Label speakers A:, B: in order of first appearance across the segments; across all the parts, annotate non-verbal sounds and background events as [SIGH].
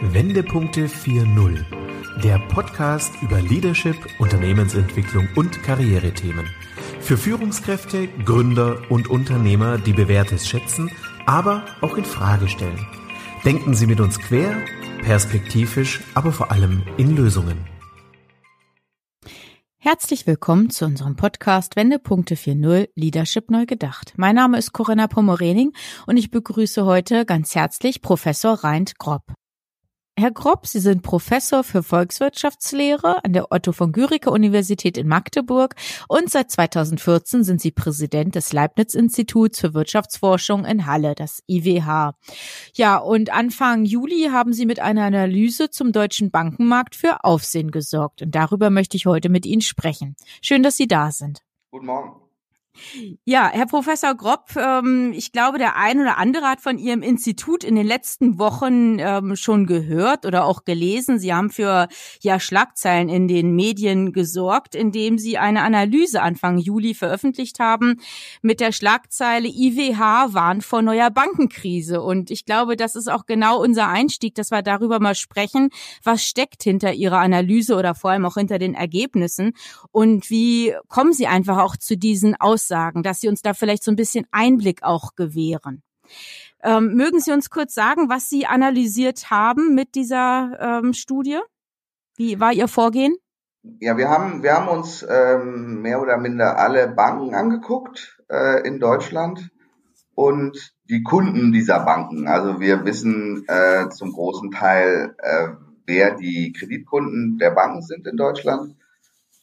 A: Wendepunkte 4.0, der Podcast über Leadership, Unternehmensentwicklung und Karrierethemen. Für Führungskräfte, Gründer und Unternehmer, die Bewährtes schätzen, aber auch in Frage stellen. Denken Sie mit uns quer, perspektivisch, aber vor allem in Lösungen.
B: Herzlich willkommen zu unserem Podcast Wendepunkte 4.0 Leadership neu gedacht. Mein Name ist Corinna Pomorening und ich begrüße heute ganz herzlich Professor Reint Grob. Herr Grob, Sie sind Professor für Volkswirtschaftslehre an der Otto von Guericke Universität in Magdeburg und seit 2014 sind Sie Präsident des Leibniz Instituts für Wirtschaftsforschung in Halle, das IWH. Ja, und Anfang Juli haben Sie mit einer Analyse zum deutschen Bankenmarkt für Aufsehen gesorgt und darüber möchte ich heute mit Ihnen sprechen. Schön, dass Sie da sind.
C: Guten Morgen.
B: Ja, Herr Professor Grob, ähm, ich glaube, der ein oder andere hat von Ihrem Institut in den letzten Wochen ähm, schon gehört oder auch gelesen. Sie haben für ja Schlagzeilen in den Medien gesorgt, indem Sie eine Analyse Anfang Juli veröffentlicht haben mit der Schlagzeile IWH warnt vor neuer Bankenkrise. Und ich glaube, das ist auch genau unser Einstieg, dass wir darüber mal sprechen, was steckt hinter Ihrer Analyse oder vor allem auch hinter den Ergebnissen und wie kommen Sie einfach auch zu diesen Aussagen Aussagen, dass Sie uns da vielleicht so ein bisschen Einblick auch gewähren. Ähm, mögen Sie uns kurz sagen, was Sie analysiert haben mit dieser ähm, Studie? Wie war Ihr Vorgehen?
C: Ja, wir haben, wir haben uns ähm, mehr oder minder alle Banken angeguckt äh, in Deutschland und die Kunden dieser Banken. Also wir wissen äh, zum großen Teil, äh, wer die Kreditkunden der Banken sind in Deutschland.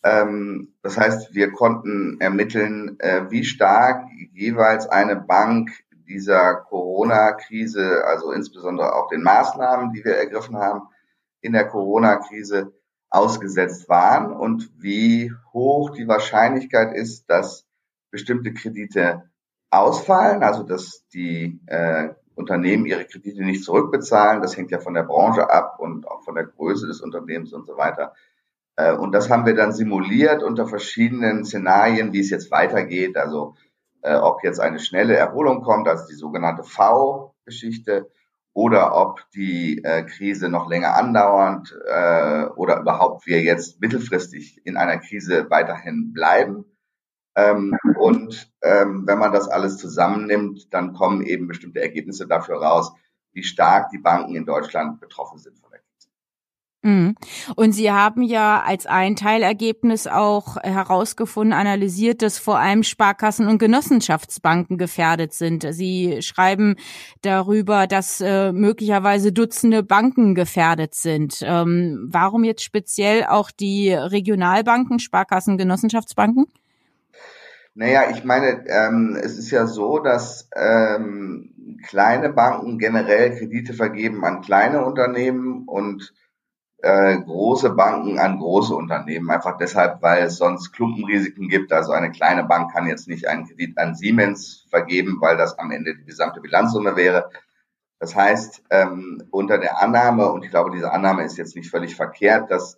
C: Ähm, das heißt, wir konnten ermitteln, äh, wie stark jeweils eine Bank dieser Corona-Krise, also insbesondere auch den Maßnahmen, die wir ergriffen haben in der Corona-Krise, ausgesetzt waren und wie hoch die Wahrscheinlichkeit ist, dass bestimmte Kredite ausfallen, also dass die äh, Unternehmen ihre Kredite nicht zurückbezahlen. Das hängt ja von der Branche ab und auch von der Größe des Unternehmens und so weiter. Äh, und das haben wir dann simuliert unter verschiedenen Szenarien, wie es jetzt weitergeht. Also äh, ob jetzt eine schnelle Erholung kommt, also die sogenannte V-Geschichte, oder ob die äh, Krise noch länger andauernd oder überhaupt wir jetzt mittelfristig in einer Krise weiterhin bleiben. Ähm, und ähm, wenn man das alles zusammennimmt, dann kommen eben bestimmte Ergebnisse dafür raus, wie stark die Banken in Deutschland betroffen sind von der
B: Mhm. Und Sie haben ja als ein Teilergebnis auch herausgefunden, analysiert, dass vor allem Sparkassen und Genossenschaftsbanken gefährdet sind. Sie schreiben darüber, dass äh, möglicherweise Dutzende Banken gefährdet sind. Ähm, warum jetzt speziell auch die Regionalbanken, Sparkassen, Genossenschaftsbanken?
C: Naja, ich meine, ähm, es ist ja so, dass ähm, kleine Banken generell Kredite vergeben an kleine Unternehmen und äh, große Banken an große Unternehmen, einfach deshalb, weil es sonst Klumpenrisiken gibt. Also eine kleine Bank kann jetzt nicht einen Kredit an Siemens vergeben, weil das am Ende die gesamte Bilanzsumme wäre. Das heißt, ähm, unter der Annahme, und ich glaube, diese Annahme ist jetzt nicht völlig verkehrt, dass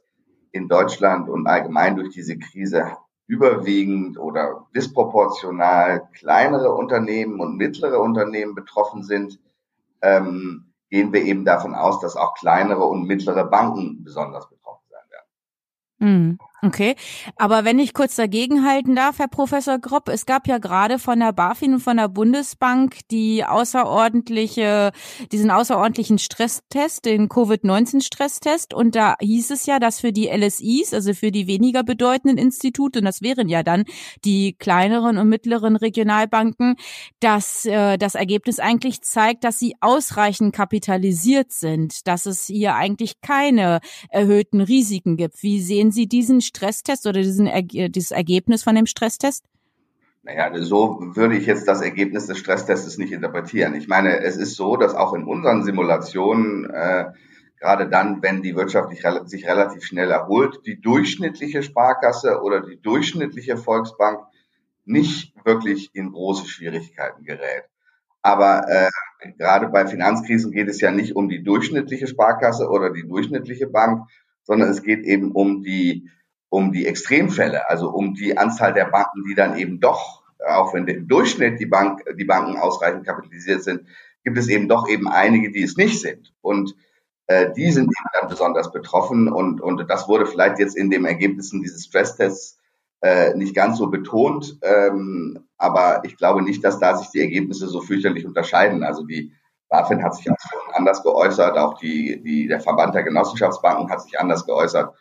C: in Deutschland und allgemein durch diese Krise überwiegend oder disproportional kleinere Unternehmen und mittlere Unternehmen betroffen sind, ähm, gehen wir eben davon aus, dass auch kleinere und mittlere Banken besonders betroffen sein werden.
B: Mhm. Okay, aber wenn ich kurz dagegenhalten darf, Herr Professor Gropp, es gab ja gerade von der BaFin und von der Bundesbank die außerordentliche, diesen außerordentlichen Stresstest, den Covid-19-Stresstest und da hieß es ja, dass für die LSIs, also für die weniger bedeutenden Institute, und das wären ja dann die kleineren und mittleren Regionalbanken, dass äh, das Ergebnis eigentlich zeigt, dass sie ausreichend kapitalisiert sind, dass es hier eigentlich keine erhöhten Risiken gibt. Wie sehen Sie diesen Stresstest oder diesen, dieses Ergebnis von dem Stresstest?
C: Naja, so würde ich jetzt das Ergebnis des Stresstests nicht interpretieren. Ich meine, es ist so, dass auch in unseren Simulationen, äh, gerade dann, wenn die Wirtschaft sich relativ schnell erholt, die durchschnittliche Sparkasse oder die durchschnittliche Volksbank nicht wirklich in große Schwierigkeiten gerät. Aber äh, gerade bei Finanzkrisen geht es ja nicht um die durchschnittliche Sparkasse oder die durchschnittliche Bank, sondern es geht eben um die um die Extremfälle, also um die Anzahl der Banken, die dann eben doch, auch wenn im Durchschnitt die Bank, die Banken ausreichend kapitalisiert sind, gibt es eben doch eben einige, die es nicht sind. Und äh, die sind eben dann besonders betroffen und, und das wurde vielleicht jetzt in den Ergebnissen dieses Stresstests äh, nicht ganz so betont, ähm, aber ich glaube nicht, dass da sich die Ergebnisse so fürchterlich unterscheiden. Also die BaFin hat sich anders geäußert, auch die, die, der Verband der Genossenschaftsbanken hat sich anders geäußert.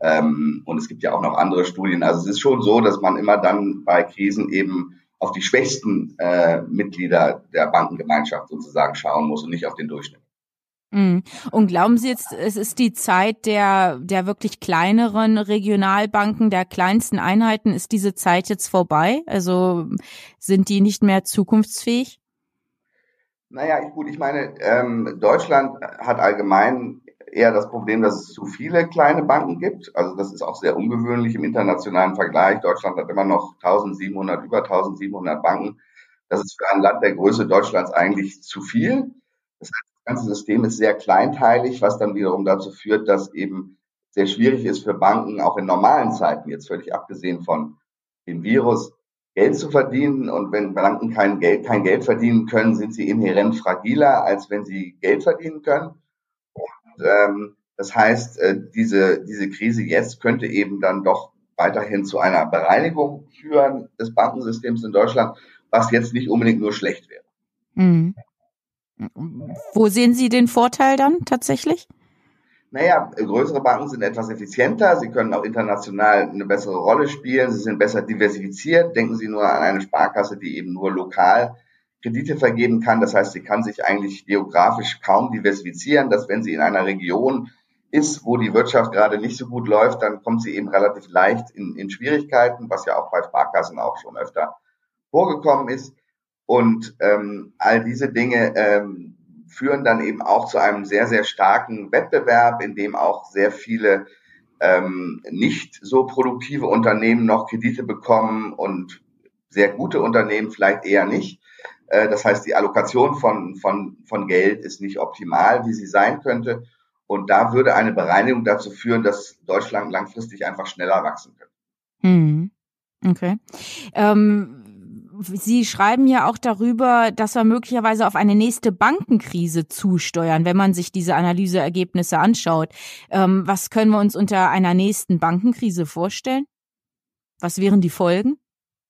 C: Ähm, und es gibt ja auch noch andere Studien. Also es ist schon so, dass man immer dann bei Krisen eben auf die schwächsten äh, Mitglieder der Bankengemeinschaft sozusagen schauen muss und nicht auf den Durchschnitt.
B: Mhm. Und glauben Sie jetzt, es ist die Zeit der, der wirklich kleineren Regionalbanken, der kleinsten Einheiten, ist diese Zeit jetzt vorbei? Also sind die nicht mehr zukunftsfähig?
C: Naja, gut, ich meine, ähm, Deutschland hat allgemein eher das Problem, dass es zu viele kleine Banken gibt. Also das ist auch sehr ungewöhnlich im internationalen Vergleich. Deutschland hat immer noch 1700, über 1700 Banken. Das ist für ein Land der Größe Deutschlands eigentlich zu viel. Das ganze System ist sehr kleinteilig, was dann wiederum dazu führt, dass eben sehr schwierig ist für Banken, auch in normalen Zeiten, jetzt völlig abgesehen von dem Virus, Geld zu verdienen. Und wenn Banken kein Geld, kein Geld verdienen können, sind sie inhärent fragiler, als wenn sie Geld verdienen können. Und, ähm, das heißt, äh, diese, diese Krise jetzt könnte eben dann doch weiterhin zu einer Bereinigung führen des Bankensystems in Deutschland, was jetzt nicht unbedingt nur schlecht wäre. Mhm.
B: Wo sehen Sie den Vorteil dann tatsächlich?
C: Naja, größere Banken sind etwas effizienter, sie können auch international eine bessere Rolle spielen, sie sind besser diversifiziert. Denken Sie nur an eine Sparkasse, die eben nur lokal Kredite vergeben kann. Das heißt, sie kann sich eigentlich geografisch kaum diversifizieren, dass wenn sie in einer Region ist, wo die Wirtschaft gerade nicht so gut läuft, dann kommt sie eben relativ leicht in, in Schwierigkeiten, was ja auch bei Sparkassen auch schon öfter vorgekommen ist. Und ähm, all diese Dinge ähm, führen dann eben auch zu einem sehr, sehr starken Wettbewerb, in dem auch sehr viele ähm, nicht so produktive Unternehmen noch Kredite bekommen und sehr gute Unternehmen vielleicht eher nicht. Äh, das heißt, die Allokation von, von, von Geld ist nicht optimal, wie sie sein könnte. Und da würde eine Bereinigung dazu führen, dass Deutschland langfristig einfach schneller wachsen könnte.
B: Hm. Okay. Ähm, Sie schreiben ja auch darüber, dass wir möglicherweise auf eine nächste Bankenkrise zusteuern, wenn man sich diese Analyseergebnisse anschaut. Ähm, was können wir uns unter einer nächsten Bankenkrise vorstellen? Was wären die Folgen?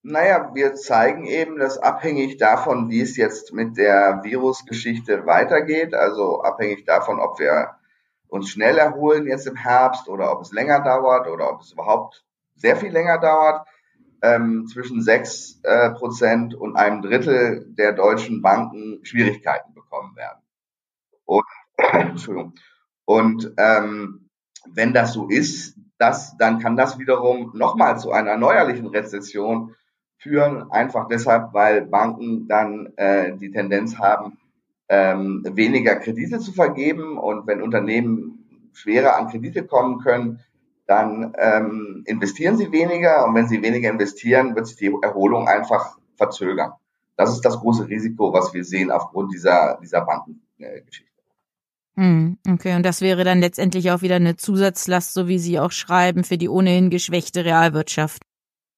C: Naja, wir zeigen eben, dass abhängig davon, wie es jetzt mit der Virusgeschichte weitergeht, also abhängig davon, ob wir uns schnell erholen jetzt im Herbst oder ob es länger dauert oder ob es überhaupt sehr viel länger dauert, ähm, zwischen sechs äh, Prozent und einem Drittel der deutschen Banken Schwierigkeiten bekommen werden. Und, [CLEARS THROAT] Entschuldigung. Und ähm, wenn das so ist, das, dann kann das wiederum nochmal zu einer neuerlichen Rezession führen, einfach deshalb, weil Banken dann äh, die Tendenz haben, ähm, weniger Kredite zu vergeben und wenn Unternehmen schwerer an Kredite kommen können, dann ähm, investieren sie weniger und wenn sie weniger investieren, wird sich die Erholung einfach verzögern. Das ist das große Risiko, was wir sehen aufgrund dieser, dieser Bankengeschichte.
B: Hm, okay, und das wäre dann letztendlich auch wieder eine Zusatzlast, so wie Sie auch schreiben, für die ohnehin geschwächte Realwirtschaft.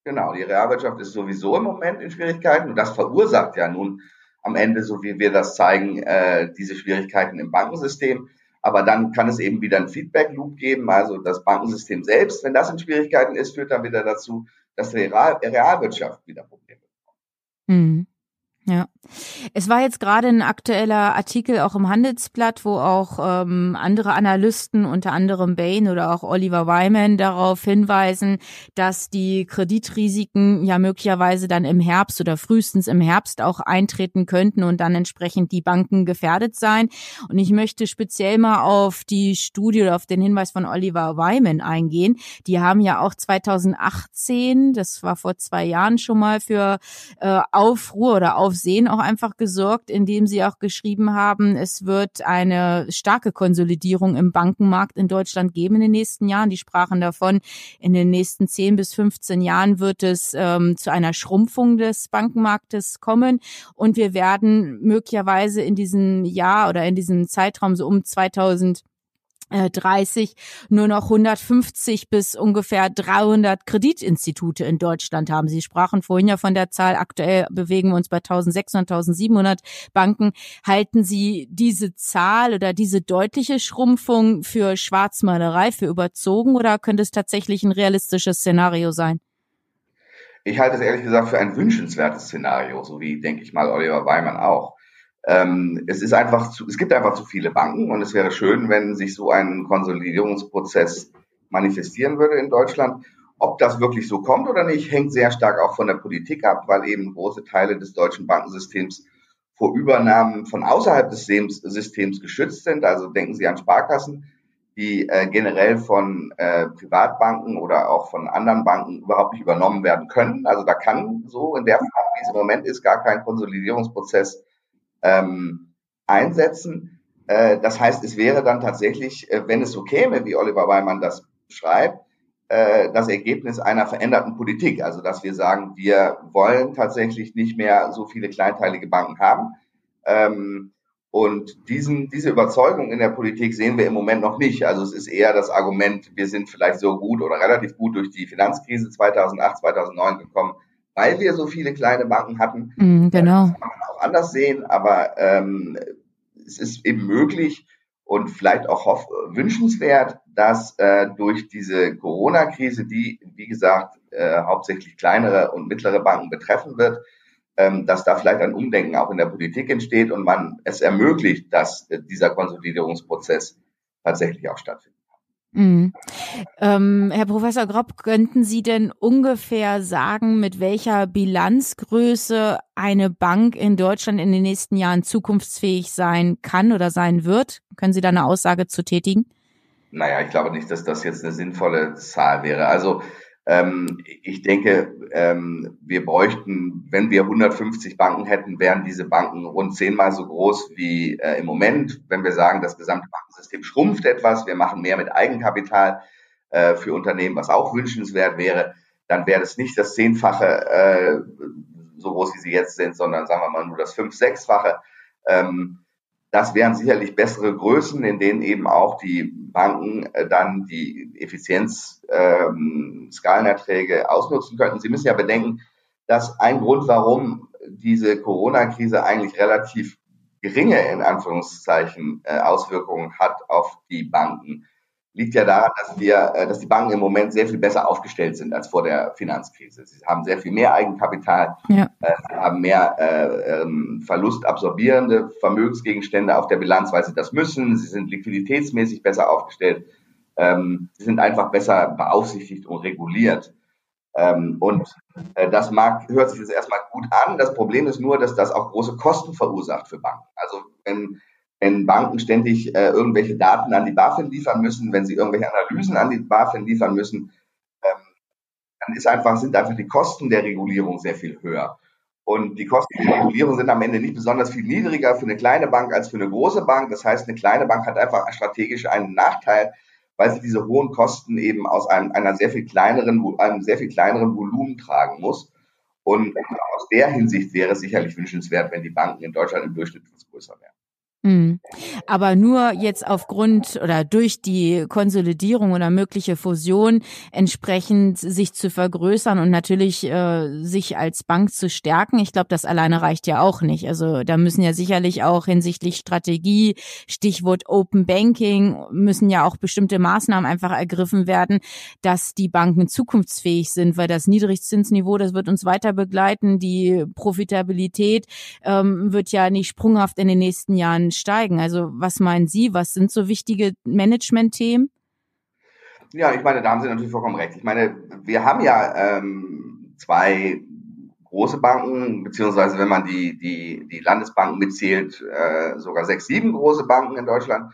C: Genau, die Realwirtschaft ist sowieso im Moment in Schwierigkeiten und das verursacht ja nun am Ende, so wie wir das zeigen, äh, diese Schwierigkeiten im Bankensystem. Aber dann kann es eben wieder ein Feedback-Loop geben. Also das Bankensystem selbst, wenn das in Schwierigkeiten ist, führt dann wieder dazu, dass die Real Realwirtschaft wieder Probleme bekommt.
B: Mhm. Ja. Es war jetzt gerade ein aktueller Artikel auch im Handelsblatt, wo auch ähm, andere Analysten, unter anderem Bain oder auch Oliver Wyman, darauf hinweisen, dass die Kreditrisiken ja möglicherweise dann im Herbst oder frühestens im Herbst auch eintreten könnten und dann entsprechend die Banken gefährdet sein. Und ich möchte speziell mal auf die Studie oder auf den Hinweis von Oliver Wyman eingehen. Die haben ja auch 2018, das war vor zwei Jahren schon mal für äh, Aufruhr oder Aufsehen auch einfach gesorgt, indem sie auch geschrieben haben, es wird eine starke Konsolidierung im Bankenmarkt in Deutschland geben in den nächsten Jahren. Die sprachen davon, in den nächsten 10 bis 15 Jahren wird es ähm, zu einer Schrumpfung des Bankenmarktes kommen und wir werden möglicherweise in diesem Jahr oder in diesem Zeitraum so um 2000 30 nur noch 150 bis ungefähr 300 Kreditinstitute in Deutschland haben. Sie sprachen vorhin ja von der Zahl. Aktuell bewegen wir uns bei 1600, 1700 Banken. Halten Sie diese Zahl oder diese deutliche Schrumpfung für Schwarzmalerei, für überzogen oder könnte es tatsächlich ein realistisches Szenario sein?
C: Ich halte es ehrlich gesagt für ein wünschenswertes Szenario, so wie, denke ich mal, Oliver Weimann auch. Ähm, es ist einfach zu, es gibt einfach zu viele Banken und es wäre schön, wenn sich so ein Konsolidierungsprozess manifestieren würde in Deutschland. Ob das wirklich so kommt oder nicht, hängt sehr stark auch von der Politik ab, weil eben große Teile des deutschen Bankensystems vor Übernahmen von außerhalb des Systems geschützt sind. Also denken Sie an Sparkassen, die äh, generell von äh, Privatbanken oder auch von anderen Banken überhaupt nicht übernommen werden können. Also da kann so in der Form, wie es im Moment ist, gar kein Konsolidierungsprozess ähm, einsetzen. Äh, das heißt, es wäre dann tatsächlich, äh, wenn es so käme, wie Oliver Weimann das schreibt, äh, das Ergebnis einer veränderten Politik. Also dass wir sagen, wir wollen tatsächlich nicht mehr so viele kleinteilige Banken haben. Ähm, und diesen, diese Überzeugung in der Politik sehen wir im Moment noch nicht. Also es ist eher das Argument, wir sind vielleicht so gut oder relativ gut durch die Finanzkrise 2008, 2009 gekommen, weil wir so viele kleine Banken hatten.
B: Mm, genau. Das
C: kann man auch anders sehen, aber ähm, es ist eben möglich und vielleicht auch wünschenswert, dass äh, durch diese Corona-Krise, die, wie gesagt, äh, hauptsächlich kleinere und mittlere Banken betreffen wird, ähm, dass da vielleicht ein Umdenken auch in der Politik entsteht und man es ermöglicht, dass äh, dieser Konsolidierungsprozess tatsächlich auch stattfindet.
B: Mhm. Ähm, Herr Professor Grob, könnten Sie denn ungefähr sagen, mit welcher Bilanzgröße eine Bank in Deutschland in den nächsten Jahren zukunftsfähig sein kann oder sein wird? Können Sie da eine Aussage zu tätigen?
C: Naja, ich glaube nicht, dass das jetzt eine sinnvolle Zahl wäre. Also ich denke, ähm, wir bräuchten, wenn wir 150 Banken hätten, wären diese Banken rund zehnmal so groß wie äh, im Moment. Wenn wir sagen, das gesamte Bankensystem schrumpft etwas, wir machen mehr mit Eigenkapital äh, für Unternehmen, was auch wünschenswert wäre, dann wäre das nicht das Zehnfache äh, so groß, wie sie jetzt sind, sondern sagen wir mal nur das Fünf-, Sechsfache. Ähm, das wären sicherlich bessere Größen, in denen eben auch die Banken äh, dann die Effizienz ähm, ausnutzen könnten. Sie müssen ja bedenken, dass ein Grund, warum diese Corona-Krise eigentlich relativ geringe, in Anführungszeichen, äh, Auswirkungen hat auf die Banken, liegt ja daran, dass wir, äh, dass die Banken im Moment sehr viel besser aufgestellt sind als vor der Finanzkrise. Sie haben sehr viel mehr Eigenkapital, ja. äh, haben mehr äh, ähm, verlustabsorbierende Vermögensgegenstände auf der Bilanz, weil sie das müssen. Sie sind liquiditätsmäßig besser aufgestellt. Ähm, sie sind einfach besser beaufsichtigt und reguliert. Ähm, und äh, das mag, hört sich jetzt erstmal gut an. Das Problem ist nur, dass das auch große Kosten verursacht für Banken. Also wenn wenn Banken ständig äh, irgendwelche Daten an die BaFin liefern müssen, wenn sie irgendwelche Analysen an die BaFin liefern müssen, ähm, dann ist einfach, sind einfach die Kosten der Regulierung sehr viel höher. Und die Kosten der Regulierung sind am Ende nicht besonders viel niedriger für eine kleine Bank als für eine große Bank. Das heißt, eine kleine Bank hat einfach strategisch einen Nachteil, weil sie diese hohen Kosten eben aus einem, einer sehr viel kleineren, einem sehr viel kleineren Volumen tragen muss. Und aus der Hinsicht wäre es sicherlich wünschenswert, wenn die Banken in Deutschland im Durchschnitt größer wären.
B: Mhm. Aber nur jetzt aufgrund oder durch die Konsolidierung oder mögliche Fusion entsprechend sich zu vergrößern und natürlich äh, sich als Bank zu stärken. Ich glaube, das alleine reicht ja auch nicht. Also da müssen ja sicherlich auch hinsichtlich Strategie, Stichwort Open Banking, müssen ja auch bestimmte Maßnahmen einfach ergriffen werden, dass die Banken zukunftsfähig sind, weil das Niedrigzinsniveau, das wird uns weiter begleiten. Die Profitabilität ähm, wird ja nicht sprunghaft in den nächsten Jahren steigen. Also was meinen Sie, was sind so wichtige Management-Themen?
C: Ja, ich meine, da haben Sie natürlich vollkommen recht. Ich meine, wir haben ja ähm, zwei große Banken, beziehungsweise wenn man die, die, die Landesbanken mitzählt, äh, sogar sechs, sieben große Banken in Deutschland.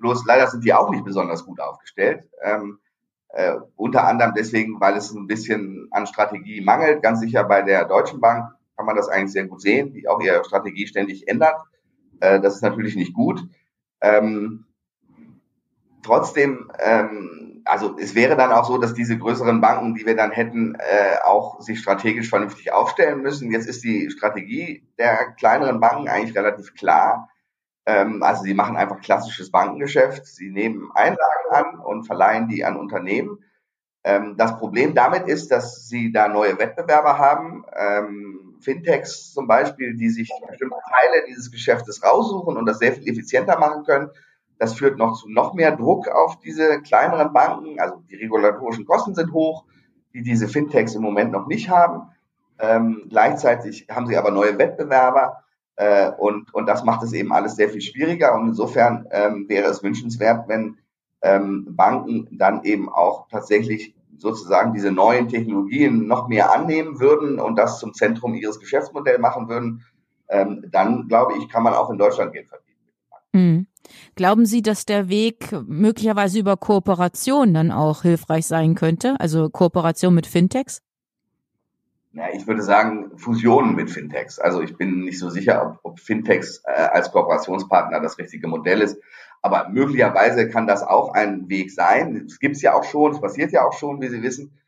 C: Bloß leider sind die auch nicht besonders gut aufgestellt. Ähm, äh, unter anderem deswegen, weil es ein bisschen an Strategie mangelt. Ganz sicher bei der Deutschen Bank kann man das eigentlich sehr gut sehen, die auch ihre Strategie ständig ändert. Äh, das ist natürlich nicht gut. Ähm, trotzdem, ähm, also es wäre dann auch so, dass diese größeren Banken, die wir dann hätten, äh, auch sich strategisch vernünftig aufstellen müssen. Jetzt ist die Strategie der kleineren Banken eigentlich relativ klar. Ähm, also sie machen einfach klassisches Bankengeschäft. Sie nehmen Einlagen an und verleihen die an Unternehmen. Ähm, das Problem damit ist, dass sie da neue Wettbewerber haben. Ähm, Fintechs zum Beispiel, die sich bestimmte Teile dieses Geschäftes raussuchen und das sehr viel effizienter machen können. Das führt noch zu noch mehr Druck auf diese kleineren Banken. Also die regulatorischen Kosten sind hoch, die diese Fintechs im Moment noch nicht haben. Ähm, gleichzeitig haben sie aber neue Wettbewerber äh, und, und das macht es eben alles sehr viel schwieriger. Und insofern ähm, wäre es wünschenswert, wenn ähm, Banken dann eben auch tatsächlich sozusagen diese neuen Technologien noch mehr annehmen würden und das zum Zentrum ihres Geschäftsmodells machen würden, ähm, dann glaube ich, kann man auch in Deutschland Geld verdienen.
B: Mhm. Glauben Sie, dass der Weg möglicherweise über Kooperation dann auch hilfreich sein könnte? Also Kooperation mit Fintechs?
C: Ja, ich würde sagen Fusionen mit Fintechs. Also ich bin nicht so sicher, ob, ob Fintechs äh, als Kooperationspartner das richtige Modell ist. Aber möglicherweise kann das auch ein Weg sein. Es gibt es ja auch schon, es passiert ja auch schon, wie Sie wissen,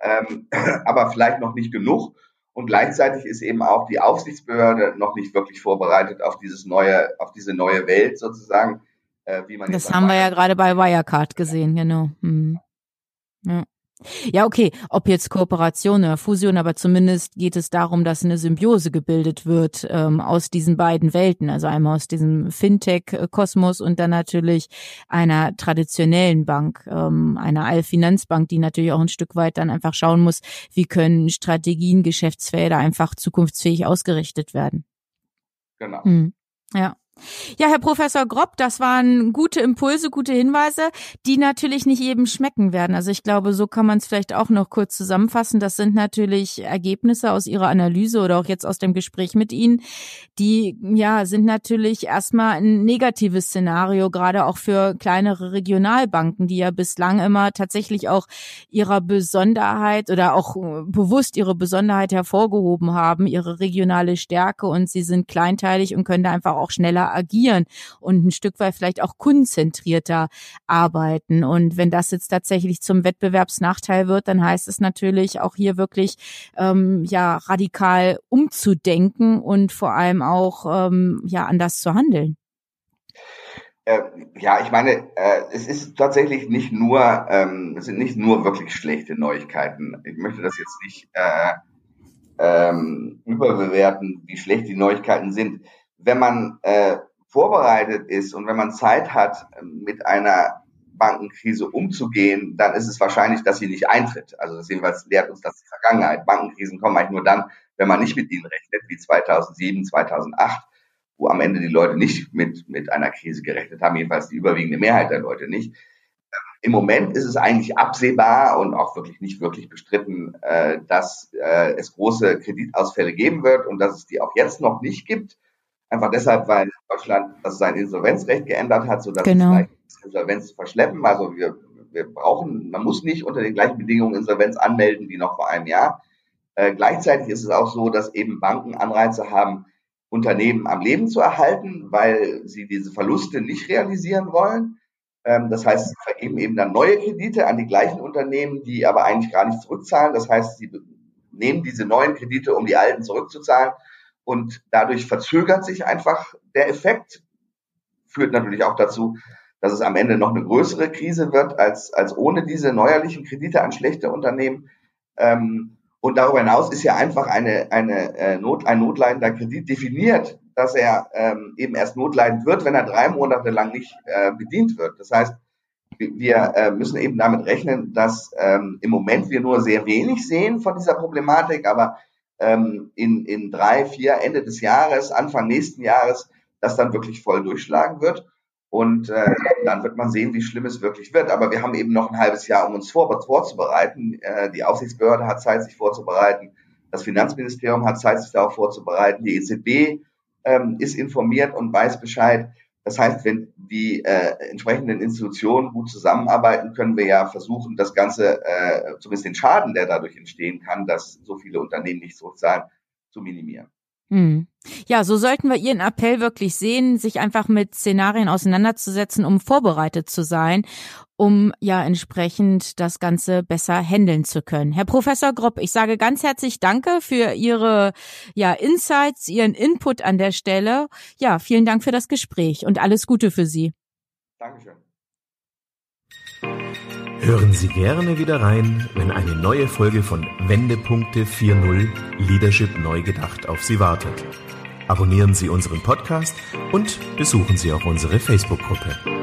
C: ähm, [CLEARS THROAT] aber vielleicht noch nicht genug. Und gleichzeitig ist eben auch die Aufsichtsbehörde noch nicht wirklich vorbereitet auf dieses neue, auf diese neue Welt sozusagen,
B: äh, wie man. Das haben wir ja gerade bei Wirecard gesehen, genau. Hm. Ja. Ja, okay, ob jetzt Kooperation oder Fusion, aber zumindest geht es darum, dass eine Symbiose gebildet wird ähm, aus diesen beiden Welten, also einmal aus diesem Fintech-Kosmos und dann natürlich einer traditionellen Bank, ähm, einer Allfinanzbank, die natürlich auch ein Stück weit dann einfach schauen muss, wie können Strategien, Geschäftsfelder einfach zukunftsfähig ausgerichtet werden.
C: Genau. Hm.
B: Ja. Ja, Herr Professor Grob, das waren gute Impulse, gute Hinweise, die natürlich nicht jedem schmecken werden. Also ich glaube, so kann man es vielleicht auch noch kurz zusammenfassen. Das sind natürlich Ergebnisse aus Ihrer Analyse oder auch jetzt aus dem Gespräch mit Ihnen, die ja sind natürlich erstmal ein negatives Szenario, gerade auch für kleinere Regionalbanken, die ja bislang immer tatsächlich auch ihrer Besonderheit oder auch bewusst ihre Besonderheit hervorgehoben haben, ihre regionale Stärke und sie sind kleinteilig und können da einfach auch schneller agieren und ein Stück weit vielleicht auch kundenzentrierter arbeiten. Und wenn das jetzt tatsächlich zum Wettbewerbsnachteil wird, dann heißt es natürlich auch hier wirklich ähm, ja radikal umzudenken und vor allem auch ähm, ja anders zu handeln.
C: Äh, ja, ich meine, äh, es ist tatsächlich nicht nur, ähm, es sind nicht nur wirklich schlechte Neuigkeiten. Ich möchte das jetzt nicht äh, ähm, überbewerten, wie schlecht die Neuigkeiten sind wenn man äh, vorbereitet ist und wenn man Zeit hat, mit einer Bankenkrise umzugehen, dann ist es wahrscheinlich, dass sie nicht eintritt. Also das jedenfalls lehrt uns das die Vergangenheit. Bankenkrisen kommen eigentlich nur dann, wenn man nicht mit ihnen rechnet, wie 2007, 2008, wo am Ende die Leute nicht mit, mit einer Krise gerechnet haben, jedenfalls die überwiegende Mehrheit der Leute nicht. Im Moment ist es eigentlich absehbar und auch wirklich nicht wirklich bestritten, äh, dass äh, es große Kreditausfälle geben wird und dass es die auch jetzt noch nicht gibt. Einfach deshalb, weil Deutschland also sein Insolvenzrecht geändert hat, sodass genau. es Insolvenz verschleppen. Also wir, wir brauchen, man muss nicht unter den gleichen Bedingungen Insolvenz anmelden wie noch vor einem Jahr. Äh, gleichzeitig ist es auch so, dass eben Banken Anreize haben, Unternehmen am Leben zu erhalten, weil sie diese Verluste nicht realisieren wollen. Ähm, das heißt, sie vergeben eben dann neue Kredite an die gleichen Unternehmen, die aber eigentlich gar nicht zurückzahlen. Das heißt, sie nehmen diese neuen Kredite, um die alten zurückzuzahlen und dadurch verzögert sich einfach der Effekt, führt natürlich auch dazu, dass es am Ende noch eine größere Krise wird als, als ohne diese neuerlichen Kredite an schlechte Unternehmen. Ähm, und darüber hinaus ist ja einfach eine, eine, äh, Not, ein notleidender Kredit definiert, dass er ähm, eben erst notleidend wird, wenn er drei Monate lang nicht äh, bedient wird. Das heißt, wir äh, müssen eben damit rechnen, dass ähm, im Moment wir nur sehr wenig sehen von dieser Problematik, aber ähm, in, in drei, vier, Ende des Jahres, Anfang nächsten Jahres, das dann wirklich voll durchschlagen wird. Und äh, dann wird man sehen, wie schlimm es wirklich wird. Aber wir haben eben noch ein halbes Jahr, um uns vor, vorzubereiten. Äh, die Aufsichtsbehörde hat Zeit, sich vorzubereiten. Das Finanzministerium hat Zeit, sich darauf vorzubereiten. Die EZB ähm, ist informiert und weiß Bescheid. Das heißt, wenn die äh, entsprechenden Institutionen gut zusammenarbeiten, können wir ja versuchen, das Ganze, äh, zumindest den Schaden, der dadurch entstehen kann, dass so viele Unternehmen nicht zurückzahlen, zu minimieren.
B: Hm. Ja, so sollten wir Ihren Appell wirklich sehen, sich einfach mit Szenarien auseinanderzusetzen, um vorbereitet zu sein, um ja entsprechend das Ganze besser handeln zu können. Herr Professor Gropp, ich sage ganz herzlich Danke für Ihre ja, Insights, Ihren Input an der Stelle. Ja, vielen Dank für das Gespräch und alles Gute für Sie.
C: Dankeschön.
A: Hören Sie gerne wieder rein, wenn eine neue Folge von Wendepunkte 4.0 Leadership neu gedacht auf Sie wartet. Abonnieren Sie unseren Podcast und besuchen Sie auch unsere Facebook-Gruppe.